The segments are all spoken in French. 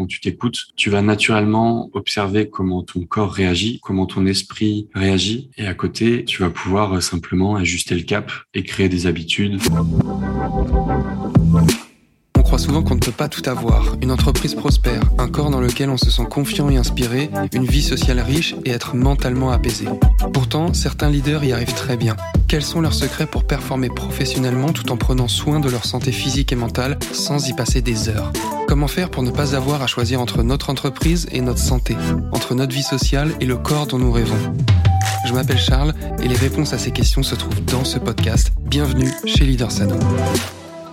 quand tu t'écoutes, tu vas naturellement observer comment ton corps réagit, comment ton esprit réagit. Et à côté, tu vas pouvoir simplement ajuster le cap et créer des habitudes souvent qu'on ne peut pas tout avoir. Une entreprise prospère, un corps dans lequel on se sent confiant et inspiré, une vie sociale riche et être mentalement apaisé. Pourtant, certains leaders y arrivent très bien. Quels sont leurs secrets pour performer professionnellement tout en prenant soin de leur santé physique et mentale sans y passer des heures? Comment faire pour ne pas avoir à choisir entre notre entreprise et notre santé, entre notre vie sociale et le corps dont nous rêvons? Je m'appelle Charles et les réponses à ces questions se trouvent dans ce podcast. Bienvenue chez Leader Sano.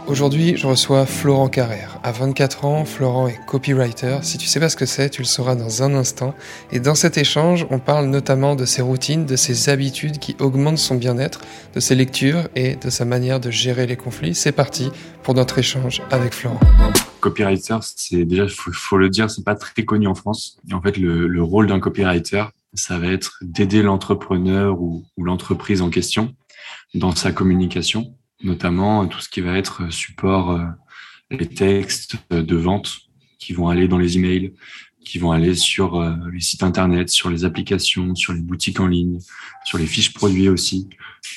Aujourd'hui, je reçois Florent Carrère. À 24 ans, Florent est copywriter. Si tu sais pas ce que c'est, tu le sauras dans un instant. Et dans cet échange, on parle notamment de ses routines, de ses habitudes qui augmentent son bien-être, de ses lectures et de sa manière de gérer les conflits. C'est parti pour notre échange avec Florent. Copywriter, c'est déjà, faut, faut le dire, c'est pas très connu en France. Et en fait, le, le rôle d'un copywriter, ça va être d'aider l'entrepreneur ou l'entreprise en question dans sa communication notamment tout ce qui va être support euh, les textes de vente qui vont aller dans les emails, qui vont aller sur euh, les sites internet, sur les applications, sur les boutiques en ligne, sur les fiches produits aussi,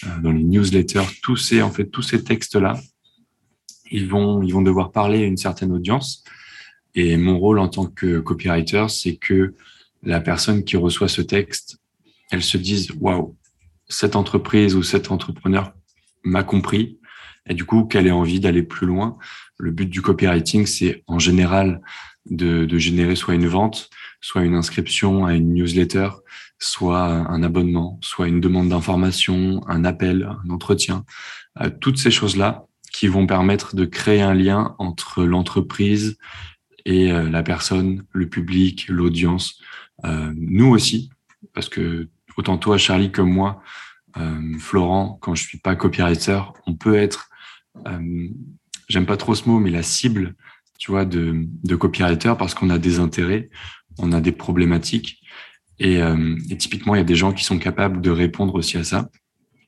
euh, dans les newsletters. Tous ces en fait tous ces textes là, ils vont ils vont devoir parler à une certaine audience. Et mon rôle en tant que copywriter, c'est que la personne qui reçoit ce texte, elle se dise waouh, cette entreprise ou cet entrepreneur m'a compris et du coup qu'elle ait envie d'aller plus loin. Le but du copywriting, c'est en général de, de, générer soit une vente, soit une inscription à une newsletter, soit un abonnement, soit une demande d'information, un appel, un entretien. Euh, toutes ces choses-là qui vont permettre de créer un lien entre l'entreprise et euh, la personne, le public, l'audience, euh, nous aussi, parce que autant toi, Charlie, comme moi, Florent, quand je suis pas copywriter, on peut être, euh, j'aime pas trop ce mot, mais la cible, tu vois, de, de copywriter parce qu'on a des intérêts, on a des problématiques. Et, euh, et, typiquement, il y a des gens qui sont capables de répondre aussi à ça.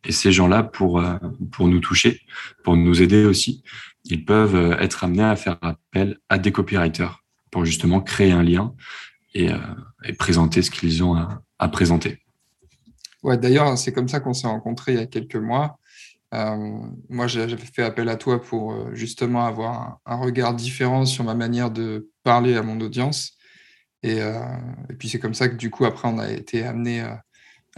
Et ces gens-là, pour, euh, pour nous toucher, pour nous aider aussi, ils peuvent euh, être amenés à faire appel à des copywriters pour justement créer un lien et, euh, et présenter ce qu'ils ont à, à présenter. Ouais, d'ailleurs, c'est comme ça qu'on s'est rencontrés il y a quelques mois. Euh, moi, j'avais fait appel à toi pour euh, justement avoir un, regard différent sur ma manière de parler à mon audience. Et, euh, puis, c'est comme ça que du coup, après, on a été amené à,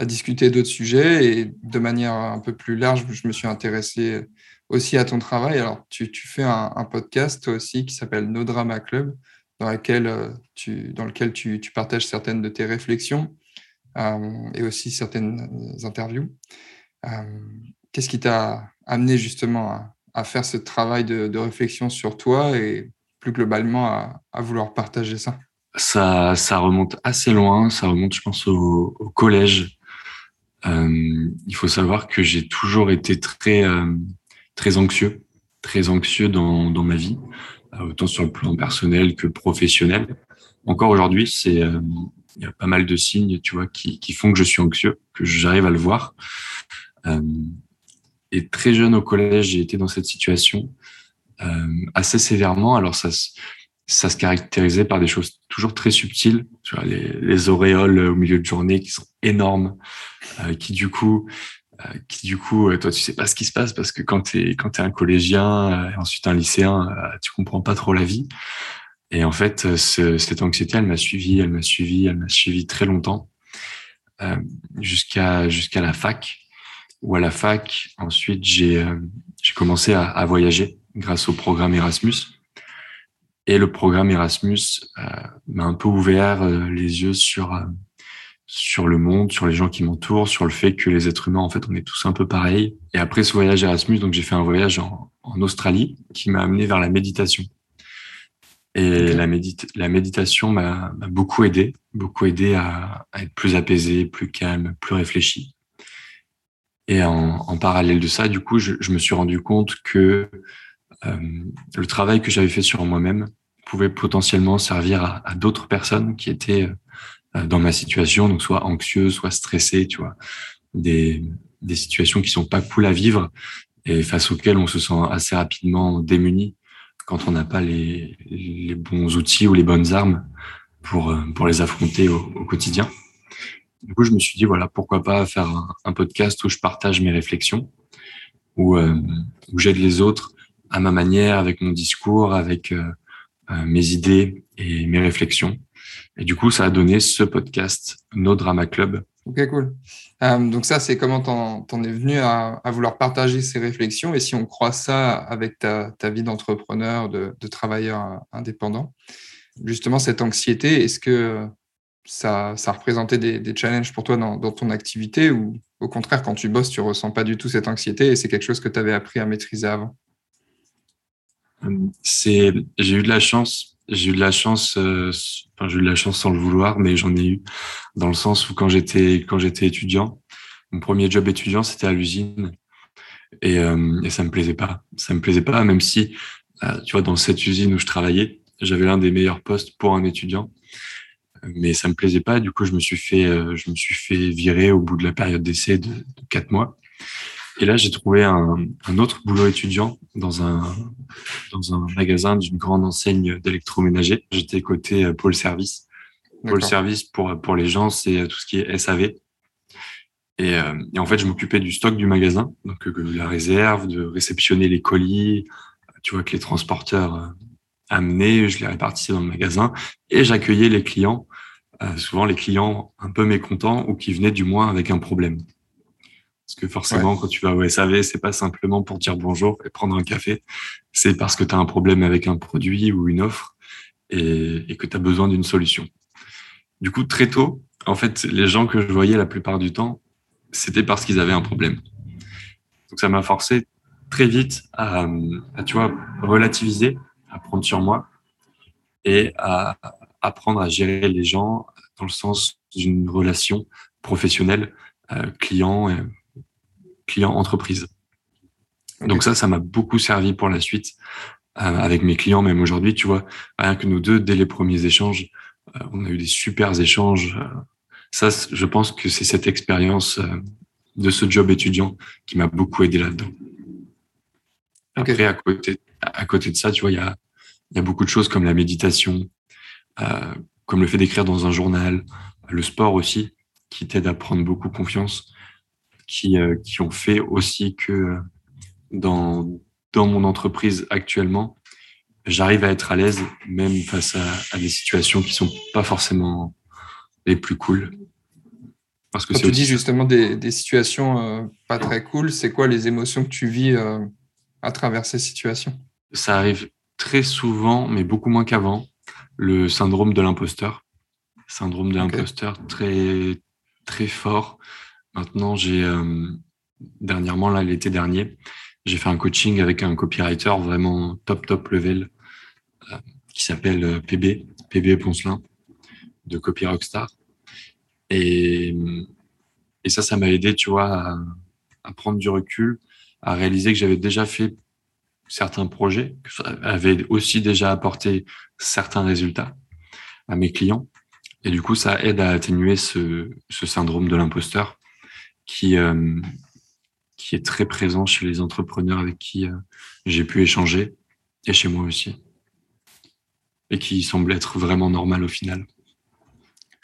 discuter d'autres sujets. Et de manière un peu plus large, je me suis intéressé aussi à ton travail. Alors, tu, fais un, podcast toi aussi qui s'appelle No Drama Club, dans, lequel tu, partages certaines de tes réflexions et aussi certaines interviews. Euh, qu'est-ce qui t'a amené justement à, faire ce travail de, réflexion sur toi et plus globalement à, vouloir partager ça? Ça, remonte assez loin. Ça remonte, je pense, au, collège. Euh, il faut savoir que j'ai toujours été très, euh, très anxieux, très anxieux dans, ma vie, autant sur le plan personnel que professionnel. Encore aujourd'hui, c'est euh, il y a pas mal de signes, tu vois, qui, font que je suis anxieux, que j'arrive à le voir. Euh, et très jeune au collège, j'ai été dans cette situation euh, assez sévèrement. Alors ça, ça se caractérisait par des choses toujours très subtiles, tu les, les auréoles au milieu de journée qui sont énormes, euh, qui du coup, euh, qui du coup, euh, toi tu sais pas ce qui se passe parce que quand t'es quand t'es un collégien, et ensuite un lycéen, tu comprends pas trop la vie. Et en fait, euh, ce, cette anxiété, elle m'a suivi, elle m'a suivi, elle m'a suivi très longtemps, euh, jusqu'à jusqu'à la fac. Ou à la fac, ensuite, j'ai euh, j'ai commencé à, à, voyager grâce au programme Erasmus. Et le programme Erasmus m'a un peu ouvert les yeux sur sur le monde, sur les gens qui m'entourent, sur le fait que les êtres humains, en fait, on est tous un peu pareils. Et après ce voyage Erasmus, donc j'ai fait un voyage en, en Australie qui m'a amené vers la méditation. Et okay. la, médita la, méditation m'a beaucoup aidé, beaucoup aidé à, à, être plus apaisé, plus calme, plus réfléchi. Et en, en parallèle de ça, du coup, je, je, me suis rendu compte que euh, le travail que j'avais fait sur moi-même pouvait potentiellement servir à, à d'autres personnes qui étaient euh, dans ma situation, donc soit anxieuses, soit stressées, tu vois, des, des situations qui sont pas cool à vivre et face auxquelles on se sent assez rapidement démuni quand on n'a pas les, les, bons outils ou les bonnes armes pour, euh, pour les affronter au, quotidien. Du coup, je me suis dit, voilà, pourquoi pas faire un, podcast où je partage mes réflexions, où, euh, où j'aide les autres à ma manière, avec mon discours, avec euh, mes idées et mes réflexions. Et du coup, ça a donné ce podcast, No Drama Club. Ok, cool. Euh, donc ça, c'est comment t'en, en es venu à, vouloir partager ces réflexions et si on croit ça avec ta, vie d'entrepreneur, de, travailleur indépendant, justement cette anxiété, est-ce que ça, représentait des, challenges pour toi dans, ton activité ou au contraire, quand tu bosses, tu ressens pas du tout cette anxiété et c'est quelque chose que tu avais appris à maîtriser avant? Euh, J'ai eu de la chance j'ai eu de la chance, euh, enfin, j'ai eu de la chance sans le vouloir, mais j'en ai eu dans le sens où quand j'étais quand j'étais étudiant, mon premier job étudiant c'était à l'usine et, euh, et ça me plaisait pas. Ça me plaisait pas, même si euh, tu vois dans cette usine où je travaillais, j'avais l'un des meilleurs postes pour un étudiant, mais ça me plaisait pas. Du coup, je me suis fait euh, je me suis fait virer au bout de la période d'essai de, de quatre mois. Et là, j'ai trouvé un, un, autre boulot étudiant dans un, dans un magasin d'une grande enseigne d'électroménager. J'étais côté euh, pôle service. Pôle service pour, pour les gens, c'est euh, tout ce qui est SAV. Et, euh, et en fait, je m'occupais du stock du magasin, donc la réserve, de réceptionner les colis, tu vois, que les transporteurs amenaient, je les répartissais dans le magasin et j'accueillais les clients, souvent les clients un peu mécontents ou qui venaient du moins avec un problème. Parce que forcément, quand tu vas au SAV, c'est pas simplement pour dire bonjour et prendre un café. C'est parce que tu as un problème avec un produit ou une offre et, que tu as besoin d'une solution. Du coup, très tôt, en fait, les gens que je voyais la plupart du temps, c'était parce qu'ils avaient un problème. Donc, ça m'a forcé très vite à, tu vois, relativiser, à prendre sur moi et à apprendre à gérer les gens dans le sens d'une relation professionnelle, euh, client, client entreprise. Donc ça, ça m'a beaucoup servi pour la suite euh, avec mes clients, même aujourd'hui, tu vois, rien que nous deux, dès les premiers échanges, euh, on a eu des super échanges. Euh. ça, je pense que c'est cette expérience de ce job étudiant qui m'a beaucoup aidé là-dedans. Après, à côté, à côté de ça, tu vois, il y a, y a beaucoup de choses comme la méditation, comme le fait d'écrire dans un journal, le sport aussi, qui t'aide à prendre beaucoup confiance qui, euh, qui ont fait aussi que euh, dans, dans mon entreprise actuellement, j'arrive à être à l'aise même face à, à, des situations qui sont pas forcément les plus cool. Parce que Quand tu dis justement des, des situations euh, pas très cool, c'est quoi les émotions que tu vis à travers ces situations? Ça arrive très souvent, mais beaucoup moins qu'avant, le syndrome de l'imposteur. Syndrome de l'imposteur très très fort Maintenant, j'ai euh, dernièrement, là, l'été dernier, j'ai fait un coaching avec un copywriter vraiment top, top level euh, qui s'appelle PB, euh, PB Poncelin de Copy Rockstar. Et, et ça, ça m'a aidé, tu vois, à, à, prendre du recul, à réaliser que j'avais déjà fait certains projets, que j'avais aussi déjà apporté certains résultats à mes clients. Et du coup, ça aide à atténuer ce, ce syndrome de l'imposteur qui, euh, qui est très présent chez les entrepreneurs avec qui euh, j'ai pu échanger et chez moi aussi. Et qui semble être vraiment normal au final.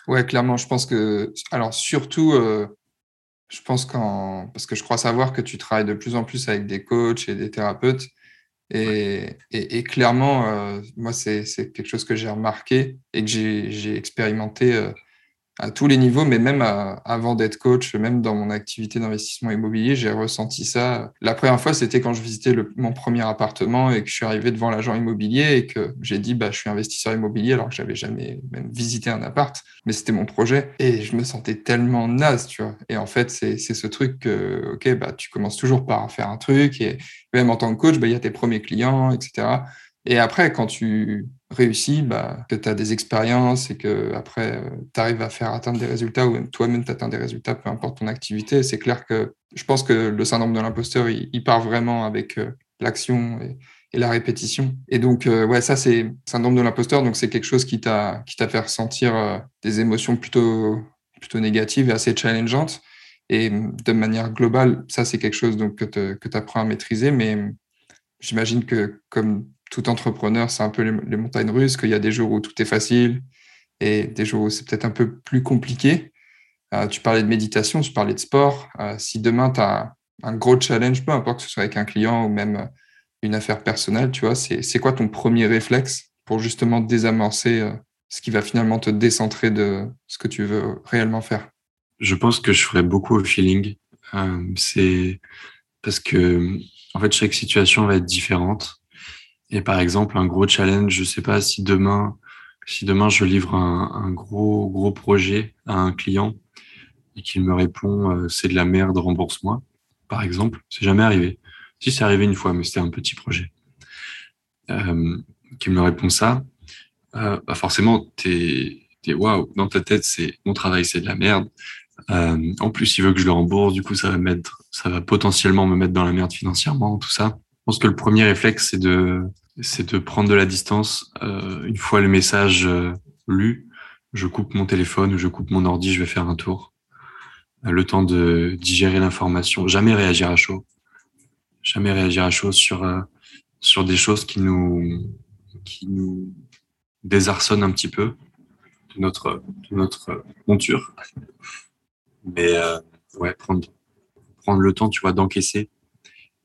Ouais, clairement, je pense que. Alors, surtout, euh, je pense qu'en. Parce que je crois savoir que tu travailles de plus en plus avec des coachs et des thérapeutes. Et, et, clairement, moi, c'est quelque chose que j'ai remarqué et que j'ai expérimenté à tous les niveaux, mais même avant d'être coach, même dans mon activité d'investissement immobilier, j'ai ressenti ça. La première fois, c'était quand je visitais mon premier appartement et que je suis arrivé devant l'agent immobilier et que j'ai dit, bah, je suis investisseur immobilier alors que j'avais jamais même visité un appart, mais c'était mon projet et je me sentais tellement naze, tu vois. Et en fait, c'est ce truc que, ok, bah, tu commences toujours par faire un truc et même en tant que coach, bah, il y a tes premiers clients, etc. Et après, quand tu réussis, bah, que tu as des expériences et que après euh, tu arrives à faire atteindre des résultats ou toi-même tu atteins des résultats, peu importe ton activité, c'est clair que je pense que le syndrome de l'imposteur, il, part vraiment avec euh, l'action et, la répétition. Et donc, euh, ouais, ça, c'est syndrome de l'imposteur. Donc, c'est quelque chose qui t'a fait ressentir des émotions plutôt, plutôt négatives et assez challengeantes. Et de manière globale, ça, c'est quelque chose donc, que tu apprends à maîtriser. Mais j'imagine que comme tout entrepreneur, c'est un peu les, montagnes russes, qu'il y a des jours où tout est facile et des jours où c'est peut-être un peu plus compliqué. Euh, tu parlais de méditation, tu parlais de sport. Euh, si demain, tu as un gros challenge, peu importe que ce soit avec un client ou même une affaire personnelle, tu vois, c'est quoi ton premier réflexe pour justement désamorcer ce qui va finalement te décentrer de ce que tu veux réellement faire? Je pense que je ferai beaucoup au feeling. c'est parce que en fait chaque situation va être différente et par exemple, un gros challenge, je sais pas si demain, si demain je livre un, gros gros projet à un client et qu'il me répond euh, c'est de la merde, rembourse-moi, par exemple, c'est jamais arrivé. Si c'est arrivé une fois, mais c'était un petit projet. Euh, qu'il me répond ça, euh, bah forcément t'es t'es waouh dans ta tête c'est mon travail c'est de la merde. En plus il veut que je le rembourse, du coup ça va mettre ça va potentiellement me mettre dans la merde financièrement, tout ça. Je pense que le premier réflexe c'est de c'est de prendre de la distance. Euh, une fois le message euh, lu, je coupe mon téléphone, je coupe mon ordi, je vais faire un tour. Euh, le temps de digérer l'information. Jamais réagir à chaud. Jamais réagir à chaud sur sur des choses qui nous qui nous désarçonnent un petit peu de notre notre monture. Mais ouais, prendre prendre le temps, tu vois, d'encaisser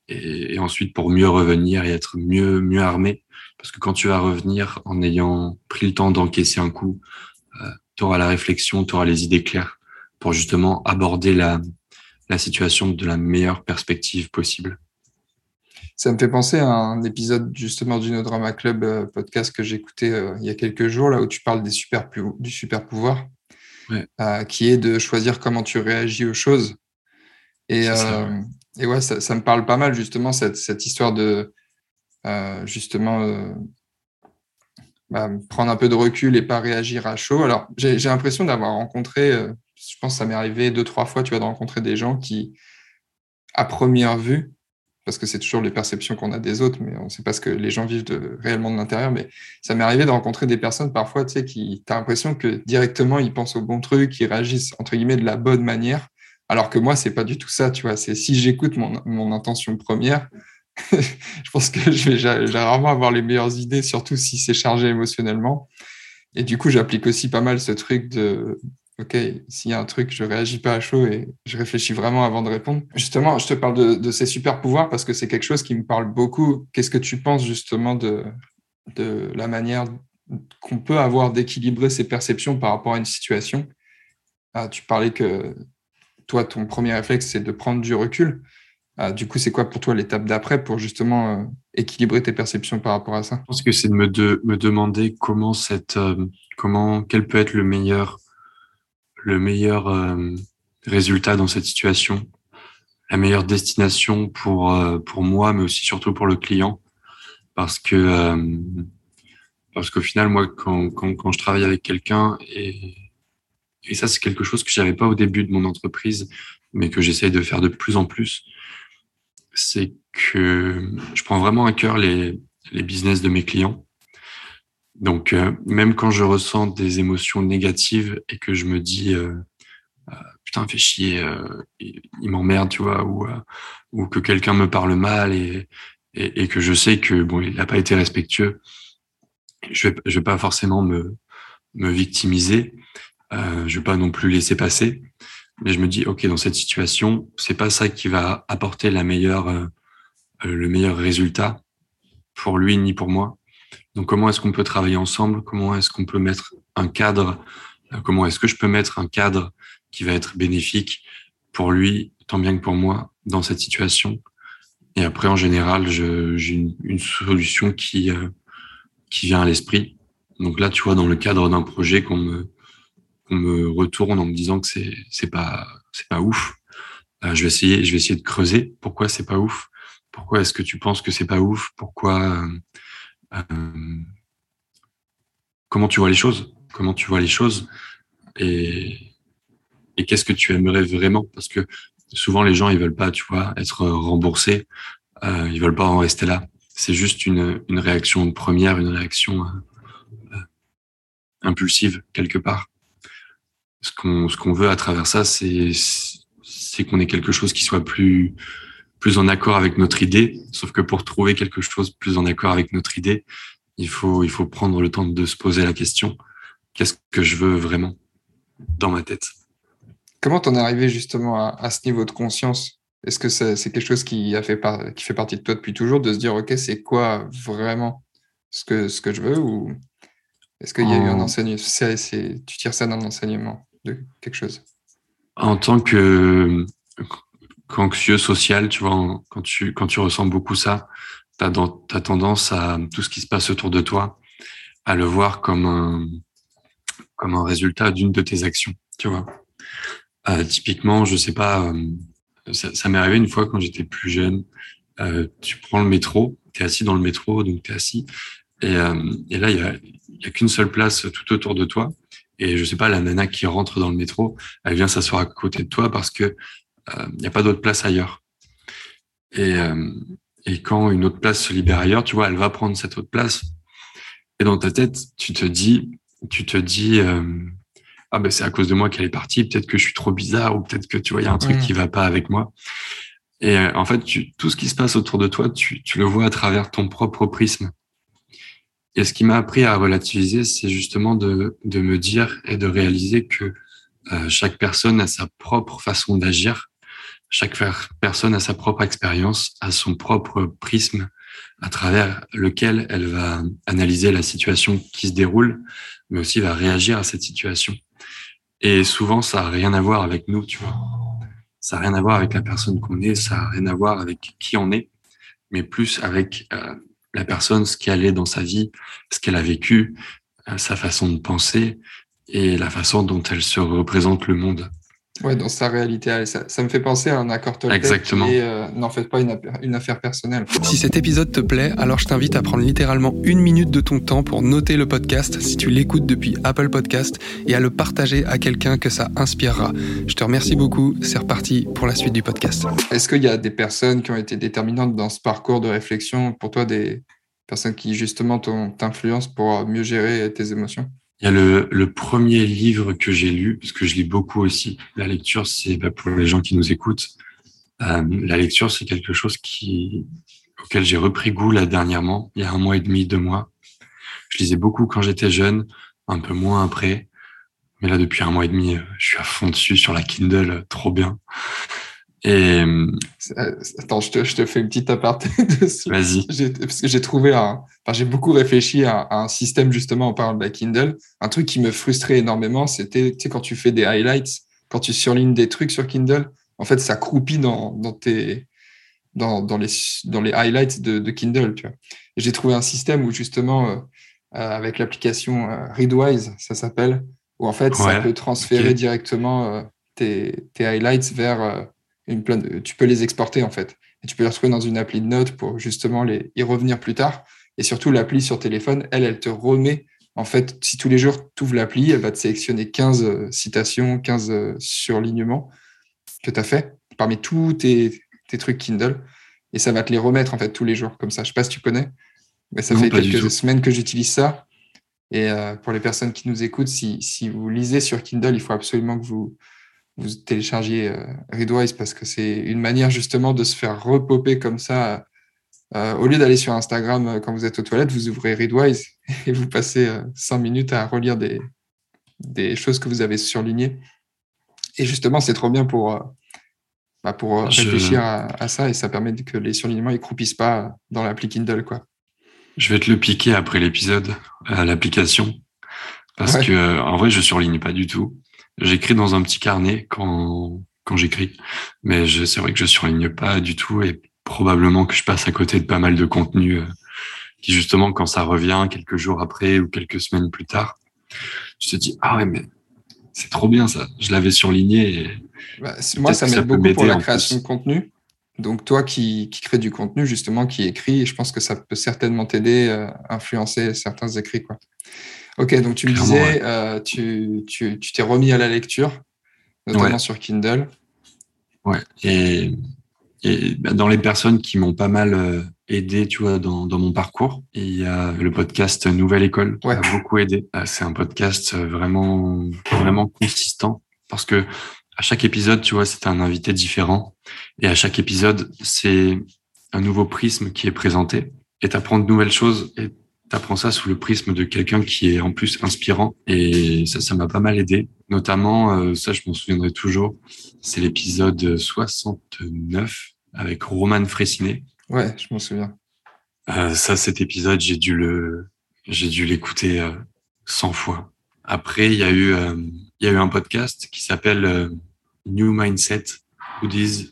et, ensuite pour mieux revenir et être mieux mieux armé. Parce que quand tu vas revenir en ayant pris le temps d'encaisser un coup euh, tu auras la réflexion tu auras les idées claires pour justement aborder la la situation de la meilleure perspective possible. Ça me fait penser à un épisode justement du No Drama Club euh, podcast que écouté euh, il y a quelques jours là où tu parles des super du super pouvoir qui est de choisir comment tu réagis aux choses. Et, et ouais, ça, me parle pas mal justement cette, histoire de euh, justement euh, bah, prendre un peu de recul et pas réagir à chaud. Alors j'ai l'impression d'avoir rencontré, euh, je pense que ça m'est arrivé deux trois fois, tu vois, de rencontrer des gens qui, à première vue, parce que c'est toujours les perceptions qu'on a des autres, mais on ne sait pas ce que les gens vivent réellement de l'intérieur. Mais ça m'est arrivé de rencontrer des personnes parfois, tu sais, qui, tu as l'impression que directement ils pensent au bon truc, ils réagissent entre guillemets de la bonne manière. Alors que moi, c'est pas du tout ça, tu vois. C'est si j'écoute mon, intention première, je pense que je vais, rarement avoir les meilleures idées, surtout si c'est chargé émotionnellement. Et du coup, j'applique aussi pas mal ce truc de, OK, s'il y a un truc, je réagis pas à chaud et je réfléchis vraiment avant de répondre. Justement, je te parle de, ces super pouvoirs parce que c'est quelque chose qui me parle beaucoup. Qu'est-ce que tu penses justement de, de la manière qu'on peut avoir d'équilibrer ses perceptions par rapport à une situation? Ah, Tu parlais que toi, ton premier réflexe, c'est de prendre du recul. Euh, du coup, c'est quoi pour toi l'étape d'après pour justement euh, équilibrer tes perceptions par rapport à ça? Je pense que c'est de me, de me, demander comment cette, euh, comment, quel peut être le meilleur, le meilleur résultat dans cette situation, la meilleure destination pour pour moi, mais aussi surtout pour le client, parce que parce qu'au final, moi, quand, quand, quand je travaille avec quelqu'un et et ça, c'est quelque chose que j'avais pas au début de mon entreprise, mais que j'essaye de faire de plus en plus. C'est que je prends vraiment à cœur les, les business de mes clients. Donc, euh, même quand je ressens des émotions négatives et que je me dis, euh, euh putain, fais chier, il, m'emmerde, tu vois, ou, ou que quelqu'un me parle mal et, et, et, que je sais que bon, il n'a pas été respectueux, je vais, je vais pas forcément me, me victimiser, euh, je vais pas non plus laisser passer, mais je me dis ok dans cette situation, c'est pas ça qui va apporter la meilleure, euh, euh, le meilleur résultat pour lui ni pour moi. Donc comment est-ce qu'on peut travailler ensemble? Comment est-ce qu'on peut mettre un cadre? Euh, Comment est-ce que je peux mettre un cadre qui va être bénéfique pour lui tant bien que pour moi dans cette situation? Et après en général, j'ai une, une, solution qui qui vient à l'esprit. Donc là, tu vois, dans le cadre d'un projet qu'on me on me retourne en me disant que c'est c'est pas c'est pas ouf. Euh, je vais essayer je vais essayer de creuser pourquoi c'est pas ouf. Pourquoi est-ce que tu penses que c'est pas ouf? Pourquoi euh, euh, Comment tu vois les choses? Comment tu vois les choses? Et et qu'est-ce que tu aimerais vraiment? Parce que souvent les gens ils veulent pas, tu vois, être remboursés. Euh, ils veulent pas en rester là. C'est juste une une réaction première, une réaction euh, impulsive quelque part ce qu'on ce qu'on veut à travers ça, c'est c'est qu'on ait quelque chose qui soit plus plus en accord avec notre idée. Sauf que pour trouver quelque chose plus en accord avec notre idée, il faut, il faut prendre le temps de se poser la question qu'est-ce que je veux vraiment dans ma tête? Comment t'en es arrivé justement à, ce niveau de conscience? Est-ce que c'est quelque chose qui, a fait qui fait partie de toi depuis toujours, de se dire, OK, c'est quoi vraiment ce que, ce que je veux Ou est-ce qu'il y a eu un enseignement Tu tires ça d'un enseignement? Quelque chose En tant que qu'anxieux social, tu vois, quand tu, quand tu ressens beaucoup ça, tu as, tendance à tout ce qui se passe autour de toi, à le voir comme un, comme un résultat d'une de tes actions, tu vois. Euh, typiquement, je sais pas, euh, ça, m'est arrivé une fois quand j'étais plus jeune. Euh, tu prends le métro, tu es assis dans le métro, donc tu es assis, et, et là, il y a, y a qu'une seule place tout autour de toi. Et je sais pas, la nana qui rentre dans le métro, elle vient s'asseoir à côté de toi parce que il n'y a pas d'autre place ailleurs. Et, et quand une autre place se libère ailleurs, tu vois, elle va prendre cette autre place. Et dans ta tête, tu te dis, tu te dis, euh, ah ben c'est à cause de moi qu'elle est partie. Peut-être que je suis trop bizarre ou peut-être que tu vois, il y a un truc qui va pas avec moi. Et euh, en fait, tu, tout ce qui se passe autour de toi, tu, tu le vois à travers ton propre prisme. Et ce qui m'a appris à relativiser, c'est justement de, de me dire et de réaliser que euh, chaque personne a sa propre façon d'agir chaque personne a sa propre expérience, a son propre prisme à travers lequel elle va analyser la situation qui se déroule, mais aussi va réagir à cette situation. Et souvent, ça n'a rien à voir avec nous, tu vois. Ça n'a rien à voir avec la personne qu'on est, ça n'a rien à voir avec qui on est, mais plus avec euh, la personne, ce qu'elle est dans sa vie, ce qu'elle a vécu, euh, sa façon de penser et la façon dont elle se représente le monde. Ouais, dans sa réalité, ça, ça me fait penser à un accord Toltec Exactement. et euh, n'en faites pas une, une, affaire personnelle. Si cet épisode te plaît, alors je t'invite à prendre littéralement une minute de ton temps pour noter le podcast si tu l'écoutes depuis Apple Podcast et à le partager à quelqu'un que ça inspirera. Je te remercie beaucoup, c'est reparti pour la suite du podcast. Est-ce qu'il y a des personnes qui ont été déterminantes dans ce parcours de réflexion? Pour toi, des personnes qui justement t'influencent pour mieux gérer tes émotions? Il y a le, premier livre que j'ai lu, parce que je lis beaucoup aussi. La lecture, c'est bah, pour les gens qui nous écoutent. Euh, la lecture, c'est quelque chose qui, auquel j'ai repris goût là dernièrement, il y a un mois et demi, deux mois. Je lisais beaucoup quand j'étais jeune, un peu moins après. Mais là, depuis un mois et demi, je suis à fond dessus sur la Kindle, trop bien. Et euh, attends, je te, je te, fais une petite aparté dessus. Vas-y. Parce que j'ai trouvé un, enfin, j'ai beaucoup réfléchi à, un système justement en parlant de la Kindle. Un truc qui me frustrait énormément, c'était, tu sais, quand tu fais des highlights, quand tu surlignes des trucs sur Kindle, en fait, ça croupit dans, dans tes, dans, dans, les, dans les highlights de, de Kindle, tu vois. J'ai trouvé un système où justement, euh, euh, avec l'application Readwise, ça s'appelle, où en fait, ça peut transférer directement tes, tes, highlights vers tu peux les exporter en fait. Et tu peux les retrouver dans une appli de notes pour justement les, y revenir plus tard. Et surtout, l'appli sur téléphone, elle, elle te remet. En fait, si tous les jours tu ouvres l'appli, elle va te sélectionner 15 euh, citations, 15 euh, surlignements que tu as fait parmi tous tes, trucs Kindle. Et ça va te les remettre en fait tous les jours comme ça. Je sais pas si tu connais, mais ça fait quelques semaines que j'utilise ça. Et euh, pour les personnes qui nous écoutent, si, si vous lisez sur Kindle, il faut absolument que vous, vous téléchargez euh, Readwise parce que c'est une manière justement de se faire repoper comme ça. Euh, au lieu d'aller sur Instagram euh, quand vous êtes aux toilettes, vous ouvrez Readwise et vous passez cinq minutes à relire des, des choses que vous avez surlignées. Et justement, c'est trop bien pour, bah, pour réfléchir à, ça et ça permet que les surlignements ne croupissent pas dans l'appli Kindle. Quoi. Je vais te le piquer après l'épisode à l'application parce que en vrai, je surligne pas du tout. J'écris dans un petit carnet quand, quand j'écris, mais c'est vrai que je surligne pas du tout et probablement que je passe à côté de pas mal de contenu euh, qui justement quand ça revient quelques jours après ou quelques semaines plus tard, je te dis ah ouais mais c'est trop bien ça, je l'avais surligné. Et bah, moi ça m'aide beaucoup pour la création de contenu. Donc toi qui, qui crée du contenu justement, qui écrit, je pense que ça peut certainement t'aider euh, à influencer certains écrits quoi. Ok, donc tu me disais, euh, tu, tu, tu t'es remis à la lecture, notamment sur Kindle. Ouais, et, et bah, dans les personnes qui m'ont pas mal euh, aidé, tu vois, dans, dans mon parcours, il y a le podcast Nouvelle École qui a beaucoup aidé. Euh, c'est un podcast vraiment, vraiment consistant parce que à chaque épisode, tu vois, c'est un invité différent. Et à chaque épisode, c'est un nouveau prisme qui est présenté. Et tu apprends de nouvelles choses et tu apprends ça sous le prisme de quelqu'un qui est en plus inspirant. Et ça, ça m'a pas mal aidé. Notamment, euh, ça, je m'en souviendrai toujours, c'est l'épisode 69 avec Roman Fressinet. Ouais, je m'en souviens. Euh, ça, cet épisode, j'ai dû le, j'ai dû l'écouter euh, 100 fois. Après, il y a eu, euh, il y a eu un podcast qui s'appelle New Mindset Goodies.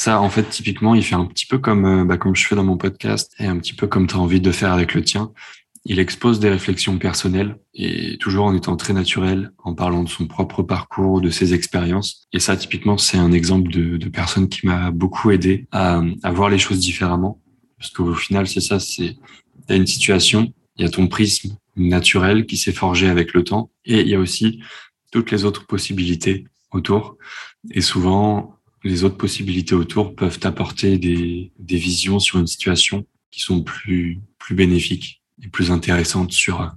Ça, en fait, typiquement, il fait un petit peu comme, euh, bah, comme je fais dans mon podcast et un petit peu comme tu as envie de faire avec le tien. Il expose des réflexions personnelles et toujours en étant très naturel, en parlant de son propre parcours, de ses expériences. Et ça, typiquement, c'est un exemple de, de personne qui m'a beaucoup aidé à, à voir les choses différemment. Parce qu'au final, c'est ça, c'est, t'as une situation, il y a ton prisme naturel qui s'est forgé avec le temps. Et il y a aussi toutes les autres possibilités autour. Et souvent, les autres possibilités autour peuvent apporter des, des visions sur une situation qui sont plus, plus bénéfiques et plus intéressantes sur,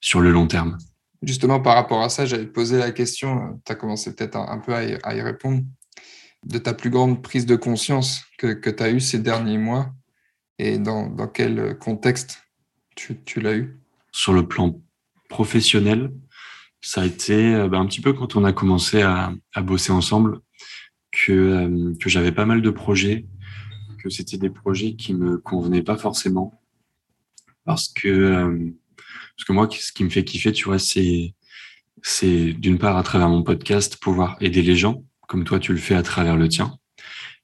sur le long terme. Justement, par rapport à ça, j'avais posé la question, tu as commencé peut-être un, un, peu à y, à y, répondre, de ta plus grande prise de conscience que, que tu as eue ces derniers mois et dans, dans quel contexte tu, tu l'as eu sur le plan professionnel, ça a été bah, un petit peu quand on a commencé à, à bosser ensemble que, euh, que j'avais pas mal de projets, que c'était des projets qui me convenaient pas forcément. Parce que, euh, parce que moi, ce qui me fait kiffer, tu vois, c'est, c'est d'une part à travers mon podcast pouvoir aider les gens, comme toi tu le fais à travers le tien,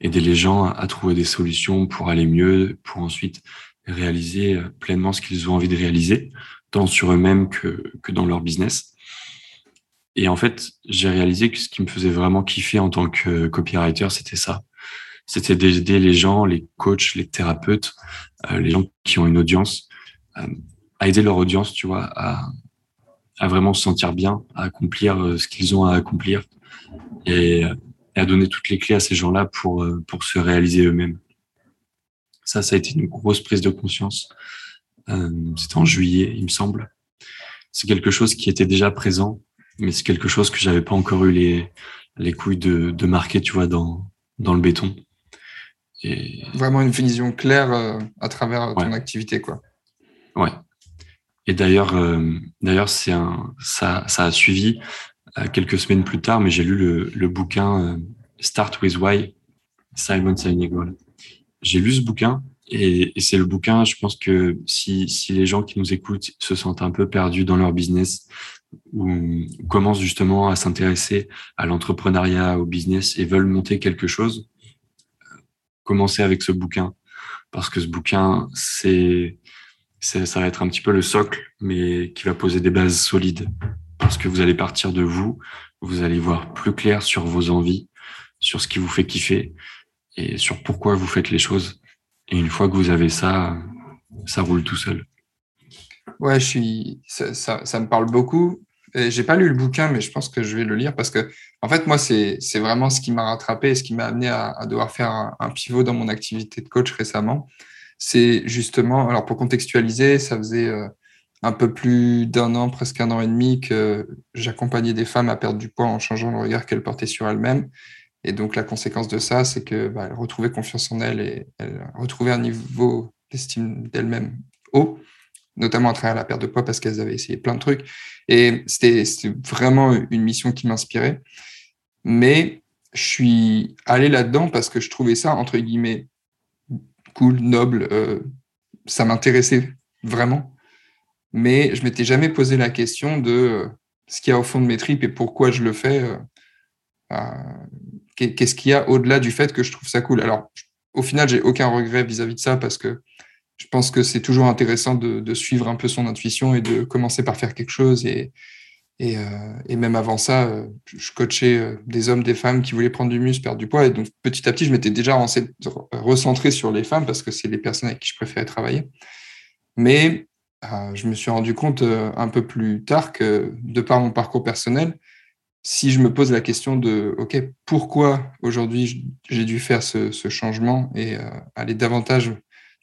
aider les gens à, trouver des solutions pour aller mieux, pour ensuite réaliser euh, pleinement ce qu'ils ont envie de réaliser tant sur eux-mêmes que, que dans leur business. Et en fait, j'ai réalisé que ce qui me faisait vraiment kiffer en tant que copywriter, c'était ça. C'était d'aider les gens, les coachs, les thérapeutes, euh, les gens qui ont une audience, euh, à aider leur audience, tu vois, à, à vraiment se sentir bien, à accomplir euh, ce qu'ils ont à accomplir et, et, à donner toutes les clés à ces gens-là pour, euh, pour se réaliser eux-mêmes. Ça, ça a été une grosse prise de conscience. Euh, C'était en juillet, il me semble. C'est quelque chose qui était déjà présent, mais c'est quelque chose que j'avais pas encore eu les, les couilles de, de marquer, tu vois, dans, dans le béton. Et... Vraiment une vision claire euh, à travers ton Ouais. activité, quoi. Ouais. Et d'ailleurs, euh, d'ailleurs, c'est un, ça, ça a suivi euh, quelques semaines plus tard, mais j'ai lu le, le bouquin euh, Start with Why, Simon Sinek. J'ai lu ce bouquin et, et c'est le bouquin. Je pense que si, si les gens qui nous écoutent se sentent un peu perdus dans leur business ou, commencent justement à s'intéresser à l'entrepreneuriat, au business et veulent monter quelque chose, euh, commencez avec ce bouquin parce que ce bouquin, c'est- ça va être un petit peu le socle, mais qui va poser des bases solides. Parce que vous allez partir de vous, vous allez voir plus clair sur vos envies, sur ce qui vous fait kiffer et sur pourquoi vous faites les choses. Et une fois que vous avez ça, ça roule tout seul. Ouais, je suis, ça, me parle beaucoup. J'ai pas lu le bouquin, mais je pense que je vais le lire parce que, en fait, moi, c'est vraiment ce qui m'a rattrapé et ce qui m'a amené à, devoir faire un, pivot dans mon activité de coach récemment. C'est justement, alors pour contextualiser, ça faisait euh, un peu plus d'un an, presque un an et demi que j'accompagnais des femmes à perdre du poids en changeant le regard qu'elles portaient sur elles-mêmes. Et donc, la conséquence de ça, c'est que bah, retrouvaient confiance en elles et elles retrouvaient un niveau d'estime d'elles-mêmes haut, notamment à travers la perte de poids parce qu'elles avaient essayé plein de trucs. Et c'était vraiment une mission qui m'inspirait. Mais je suis allé là-dedans parce que je trouvais ça, entre guillemets, cool, noble. euh, ça m'intéressait vraiment. Mais je m'étais jamais posé la question de euh, ce qu'il y a au fond de mes tripes et pourquoi je le fais. euh, qu'est- Qu'est-ce qu'il y a au-delà du fait que je trouve ça cool Alors, au final, j'ai aucun regret vis-à-vis de ça parce que je pense que c'est toujours intéressant de, suivre un peu son intuition et de commencer par faire quelque chose. Et, et, euh, même avant ça, euh, je coachais euh, des hommes, des femmes qui voulaient prendre du muscle, perdre du poids. Et donc, petit à petit, je m'étais déjà recentré sur les femmes parce que c'est les personnes avec qui je préférais travailler. Mais je me suis rendu compte un peu plus tard que, de par mon parcours personnel, si je me pose la question de, OK, pourquoi aujourd'hui j'ai dû faire ce, changement et aller davantage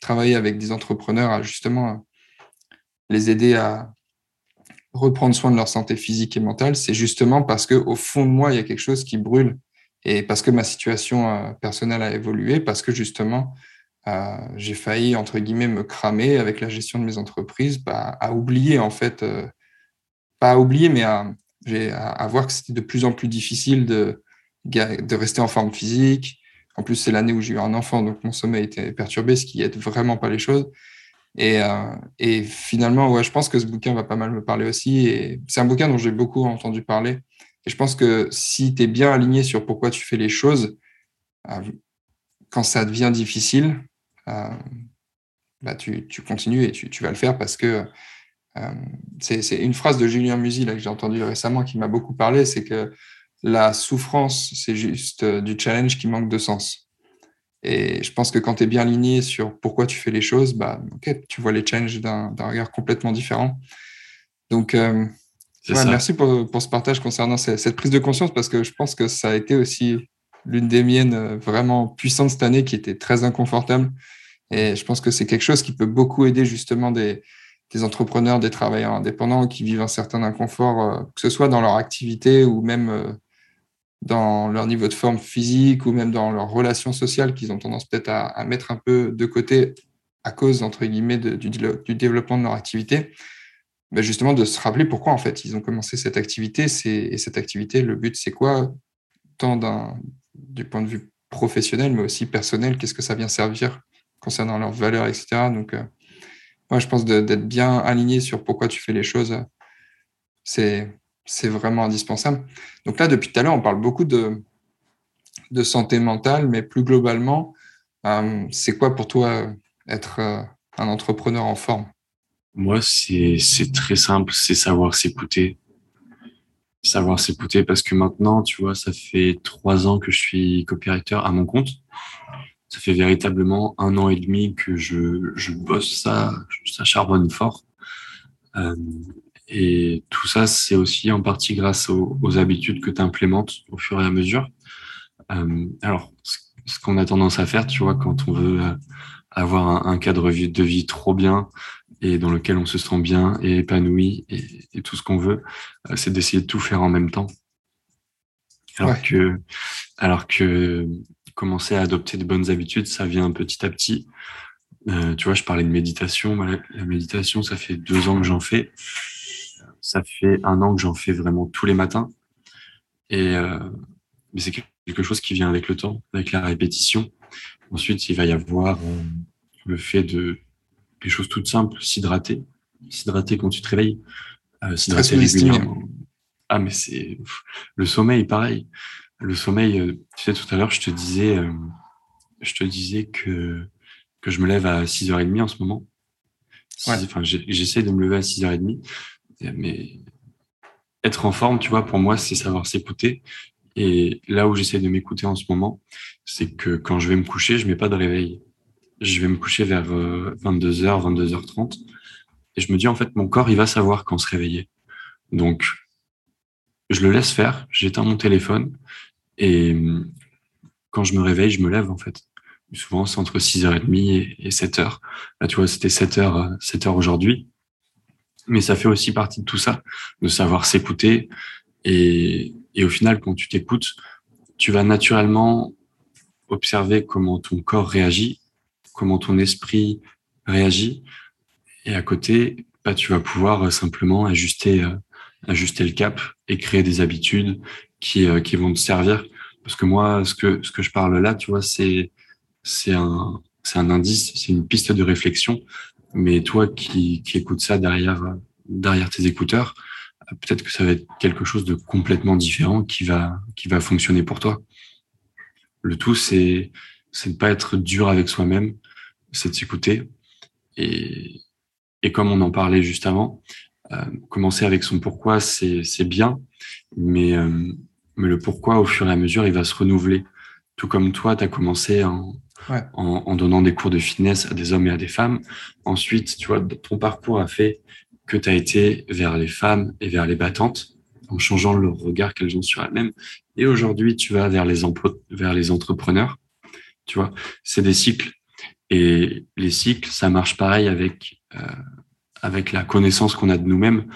travailler avec des entrepreneurs à justement euh, les aider à reprendre soin de leur santé physique et mentale, c'est justement parce que au fond de moi, il y a quelque chose qui brûle Et parce que ma situation personnelle a évolué, parce que justement, j'ai failli, entre guillemets, me cramer avec la gestion de mes entreprises, à oublier, en fait, pas à oublier, mais à, voir que c'était de plus en plus difficile de rester en forme physique. En plus, c'est l'année où j'ai eu un enfant, donc mon sommeil était perturbé, ce qui aide vraiment pas les choses. Et, euh, et, finalement, ouais, je pense que ce bouquin va pas mal me parler aussi. Et c'est un bouquin dont j'ai beaucoup entendu parler. Et je pense que si tu es bien aligné sur pourquoi tu fais les choses, euh, quand ça devient difficile, euh, bah, tu, continues et tu, vas le faire parce que c'est une phrase de Julien Musi là, que j'ai entendue récemment qui m'a beaucoup parlé, c'est que la souffrance, c'est juste du challenge qui manque de sens. Et je pense que quand tu es bien aligné sur pourquoi tu fais les choses, bah, tu vois les challenges d'un regard complètement différent. Donc, euh, merci pour, pour, ce partage concernant cette, prise de conscience parce que je pense que ça a été aussi l'une des miennes euh, vraiment puissantes cette année qui était très inconfortable. Et je pense que c'est quelque chose qui peut beaucoup aider justement des, des, entrepreneurs, des travailleurs indépendants qui vivent un certain inconfort, euh, que ce soit dans leur activité ou même dans leur niveau de forme physique ou même dans leurs relations sociales qu'ils ont tendance peut-être à, mettre un peu de côté à cause, entre guillemets, du, développement de leur activité, ben justement de se rappeler pourquoi en fait ils ont commencé cette activité. Et cette activité, le but, c'est quoi? Tant du point de vue professionnel, mais aussi personnel, qu'est-ce que ça vient servir concernant leurs valeurs, etc. Donc, euh, moi, je pense d'être bien aligné sur pourquoi tu fais les choses, c'est c'est vraiment indispensable. Donc là, depuis tout à l'heure, on parle beaucoup de, santé mentale, mais plus globalement, euh, c'est quoi pour toi être euh, un entrepreneur en forme? Moi, c'est très simple, c'est savoir s'écouter. Savoir s'écouter parce que maintenant, tu vois, ça fait trois ans que je suis copywriter à mon compte. Ça fait véritablement un an et demi que je, bosse ça, ça charbonne fort. Euh, et tout ça, c'est aussi en partie grâce aux, habitudes que tu implémentes au fur et à mesure. Euh, alors, ce qu'on a tendance à faire, tu vois, quand on veut euh, avoir un, cadre de vie trop bien et dans lequel on se sent bien et épanoui et, tout ce qu'on veut, euh, c'est d'essayer de tout faire en même temps. Alors que, alors que commencer à adopter de bonnes habitudes, ça vient petit à petit. tu vois, je parlais de méditation. La méditation, ça fait deux ans que j'en fais. Ça fait un an que j'en fais vraiment tous les matins. Et euh, mais c'est quelque chose qui vient avec le temps, avec la répétition. Ensuite, il va y avoir euh, le fait de des choses toutes simples, s'hydrater, s'hydrater quand tu te réveilles, euh, s'hydrater régulièrement. Ah mais c'est le sommeil, pareil. Le sommeil, euh, tu sais, tout à l'heure, je te disais, je te disais que que je me lève à 6h30 en ce moment. Ouais. Enfin, j'essaie de me lever à 6h30 mais être en forme, tu vois, pour moi, c'est savoir s'écouter. Et là où j'essaie de m'écouter en ce moment, c'est que quand je vais me coucher, je mets pas de réveil. Je vais me coucher vers 22h, euh, 22h30. Et je me dis, en fait, mon corps, il va savoir quand se réveiller. Donc, je le laisse faire, j'éteins mon téléphone. Et quand je me réveille, je me lève, en fait. Souvent, c'est entre 6h30 et 7h. Là, tu vois, c'était 7h, 7h aujourd'hui mais ça fait aussi partie de tout ça, de savoir s'écouter. Et, et au final, quand tu t'écoutes, tu vas naturellement observer comment ton corps réagit, comment ton esprit réagit. Et à côté, bah, tu vas pouvoir simplement ajuster, euh, ajuster le cap et créer des habitudes qui, euh, qui vont te servir. Parce que moi, ce que, ce que je parle là, tu vois, c'est, c'est un, c'est un indice, c'est une piste de réflexion mais toi qui, écoutes ça derrière, derrière tes écouteurs, peut-être que ça va être quelque chose de complètement différent qui va, qui va fonctionner pour toi. Le tout, c'est, de pas être dur avec soi-même, c'est de s'écouter. Et, et comme on en parlait juste avant, euh, commencer avec son pourquoi, c'est, c'est bien, mais, euh, mais le pourquoi, au fur et à mesure, il va se renouveler. Tout comme toi, tu as commencé en, en, donnant des cours de fitness à des hommes et à des femmes. Ensuite, tu vois, ton parcours a fait que tu as été vers les femmes et vers les battantes en changeant le regard qu'elles ont sur elles-mêmes. Et aujourd'hui, tu vas vers les, vers les entrepreneurs. Tu vois, c'est des cycles. Et les cycles, ça marche pareil avec, euh, avec la connaissance qu'on a de nous-mêmes.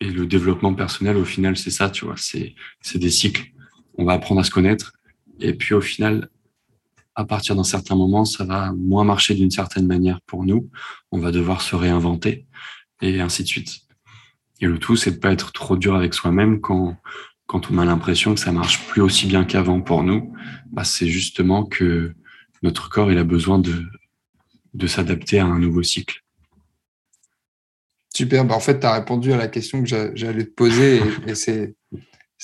Et le développement personnel, au final, c'est ça, tu vois, c'est des cycles. on va apprendre à se connaître. Et puis au final, à partir d'un certain moment, ça va moins marcher d'une certaine manière pour nous. On va devoir se réinventer et ainsi de suite. Et le tout, c'est de pas être trop dur avec soi-même quand, quand on a l'impression que ça marche plus aussi bien qu'avant pour nous. Bah, c'est justement que notre corps, il a besoin de, de s'adapter à un nouveau cycle. Super. Bah en fait, tu as répondu à la question que j'allais te poser et, c'est,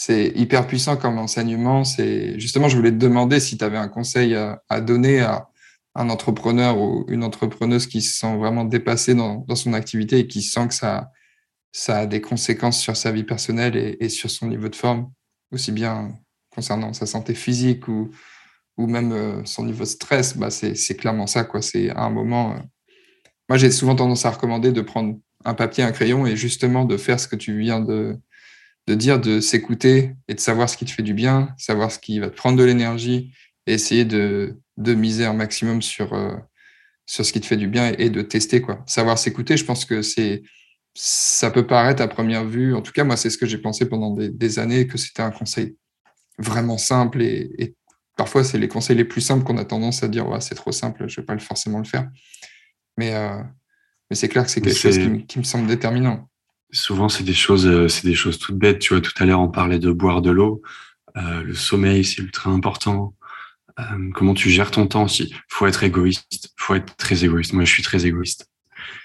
c'est hyper puissant comme enseignement. C'est justement, je voulais te demander si tu avais un conseil à, donner à un entrepreneur ou une entrepreneuse qui se sent vraiment dépassée dans, dans son activité et qui sent que ça, ça a des conséquences sur sa vie personnelle et, sur son niveau de forme, aussi bien concernant sa santé physique ou, ou même euh, son niveau de stress. Bah c'est clairement ça. quoi. C'est à un moment. Euh, moi, j'ai souvent tendance à recommander de prendre un papier, un crayon et justement de faire ce que tu viens de, de dire, de s'écouter et de savoir ce qui te fait du bien, savoir ce qui va te prendre de l'énergie et essayer de, de, miser un maximum sur, euh, sur ce qui te fait du bien et, de tester. quoi. Savoir s'écouter, je pense que c'est ça peut paraître à première vue, en tout cas moi c'est ce que j'ai pensé pendant des, années, que c'était un conseil vraiment simple et, parfois c'est les conseils les plus simples qu'on a tendance à dire ouais, c'est trop simple, je ne vais pas forcément le faire. Mais euh, mais c'est clair que c'est quelque chose qui, me semble déterminant. Souvent, c'est des choses, euh, c'est des choses toutes bêtes. Tu vois, tout à l'heure, on parlait de boire de l'eau. Euh, le sommeil, c'est ultra important. Euh, comment tu gères ton temps aussi? Faut être égoïste. Faut être très égoïste. Moi, je suis très égoïste.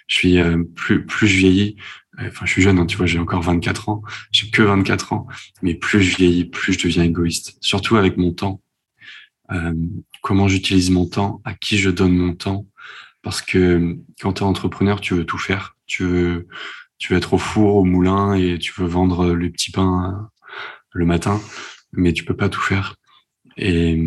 Je suis plus plus je vieillis. Enfin, je suis jeune. Hein, tu vois, j'ai encore 24 ans. J'ai que 24 ans. Mais plus je vieillis, plus je deviens égoïste. Surtout avec mon temps. comment j'utilise mon temps, à qui je donne mon temps, parce que quand tu es entrepreneur, tu veux tout faire. Tu veux, tu veux être au four, au moulin et tu veux vendre le petit pain le matin, mais tu peux pas tout faire. Et,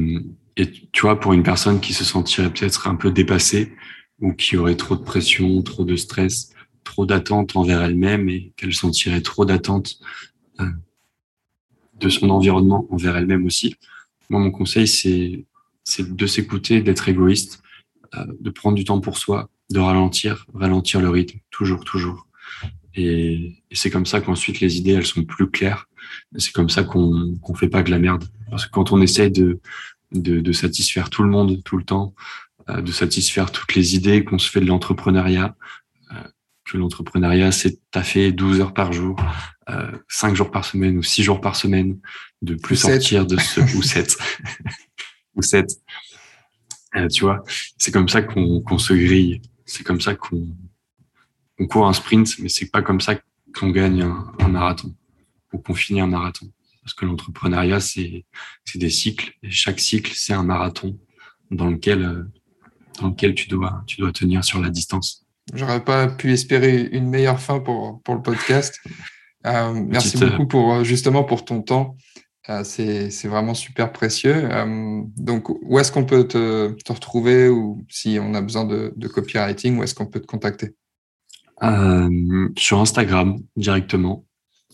tu vois, pour une personne qui se sentirait peut-être un peu dépassée ou qui aurait trop de pression, trop de stress, trop d'attentes envers elle-même et qu'elle sentirait trop d'attentes euh, de son environnement envers elle-même aussi. Moi, mon conseil, c'est, c'est de s'écouter, d'être égoïste euh, de prendre du temps pour soi, de ralentir, ralentir le rythme, toujours, toujours. Et, c'est comme ça qu'ensuite les idées, elles sont plus claires. C'est comme ça qu'on qu'on fait pas que la merde. Parce que quand on essaye de, de, satisfaire tout le monde tout le temps, euh, de satisfaire toutes les idées qu'on se fait de l'entrepreneuriat, euh, que l'entrepreneuriat, c'est taffer 12 heures par jour, euh, 5 jours par semaine ou 6 jours par semaine, de plus sortir de ce ou 7 ou 7 euh, tu vois, c'est comme ça qu'on se grille. C'est comme ça qu'on court un sprint, mais c'est pas comme ça qu'on gagne un, marathon ou qu'on finit un marathon. Parce que l'entrepreneuriat, c'est des cycles et chaque cycle, c'est un marathon dans lequel, euh, dans lequel tu dois, tu dois tenir sur la distance. J'aurais pas pu espérer une meilleure fin pour, pour le podcast. Euh, merci beaucoup pour justement pour ton temps. Euh, c'est vraiment super précieux. Euh, donc, où est-ce qu'on peut te, retrouver ou si on a besoin de, copywriting, où est-ce qu'on peut te contacter? Euh, Sur Instagram directement.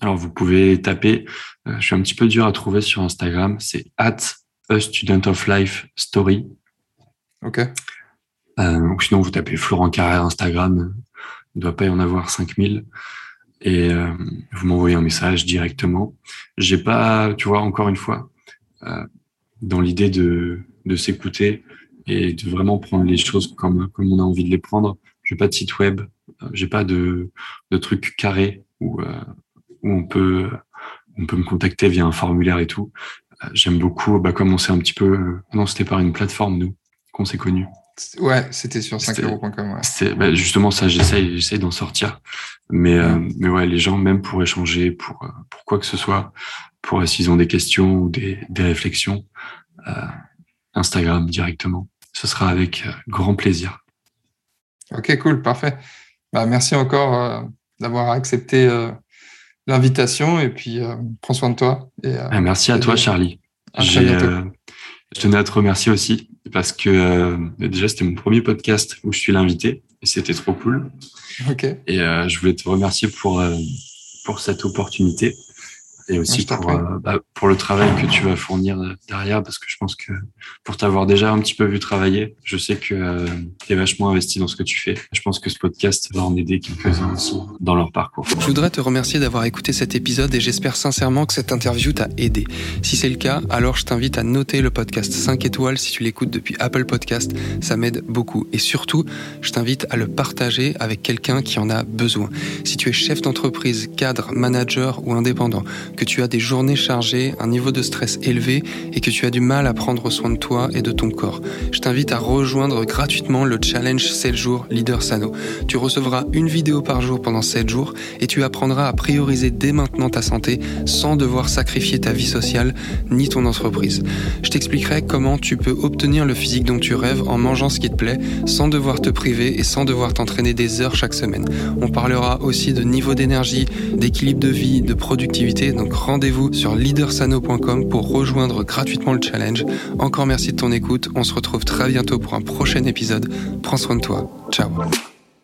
Alors, vous pouvez taper, je suis un petit peu dur à trouver sur Instagram, c'est at a student of life story. OK. sinon, vous tapez Florent Carrère Instagram, il ne doit pas y en avoir 5000 et euh, vous m'envoyez un message directement. J'ai pas, tu vois, encore une fois, euh, dans l'idée de, de s'écouter et de vraiment prendre les choses comme, comme on a envie de les prendre. J'ai pas de site web, euh, j'ai pas de, de truc carré où, euh, où on peut on peut me contacter via un formulaire et tout. Euh, j'aime beaucoup, bah, comme on s'est un petit peu, non, c'était par une plateforme nous qu'on s'est connus. Ouais, c'était sur 5euros.com. Ouais. Bah, justement, ça, j'essaye, j'essaye d'en sortir. Mais, euh, mais ouais, les gens, même pour échanger, pour, euh, pour quoi que ce soit, pour euh, s'ils ont des questions ou des, des réflexions, euh, Instagram directement. Ce sera avec grand plaisir. Ok, cool, parfait. Bah, merci encore d'avoir accepté l'invitation et puis prends soin de toi. Et, ah, merci à toi, Charlie. je tenais à te remercier aussi parce que euh, déjà c'était mon premier podcast où je suis l'invité et c'était trop cool. Et euh, je voulais te remercier pour euh, pour cette opportunité. Et aussi pour, euh, bah, pour le travail que tu vas fournir derrière, parce que je pense que pour t'avoir déjà un petit peu vu travailler, je sais que euh, tu es vachement investi dans ce que tu fais. Je pense que ce podcast va en aider quelques-uns dans leur parcours. Je voudrais te remercier d'avoir écouté cet épisode et j'espère sincèrement que cette interview t'a aidé. Si c'est le cas, alors je t'invite à noter le podcast 5 étoiles si tu l'écoutes depuis Apple Podcast. Ça m'aide beaucoup. Et surtout, je t'invite à le partager avec quelqu'un qui en a besoin. Si tu es chef d'entreprise, cadre, manager ou indépendant, que tu as des journées chargées, un niveau de stress élevé et que tu as du mal à prendre soin de toi et de ton corps, je t'invite à rejoindre gratuitement le challenge 7 jours Leader Sano. Tu recevras une vidéo par jour pendant 7 jours et tu apprendras à prioriser dès maintenant ta santé sans devoir sacrifier ta vie sociale ni ton entreprise. Je t'expliquerai comment tu peux obtenir le physique dont tu rêves en mangeant ce qui te plaît sans devoir te priver et sans devoir t'entraîner des heures chaque semaine. On parlera aussi de niveau d'énergie, d'équilibre de vie, de productivité, donc rendez-vous sur leadersano.com pour rejoindre gratuitement le challenge. Encore merci de ton écoute, on se retrouve très bientôt pour un prochain épisode. Prends soin de toi. Ciao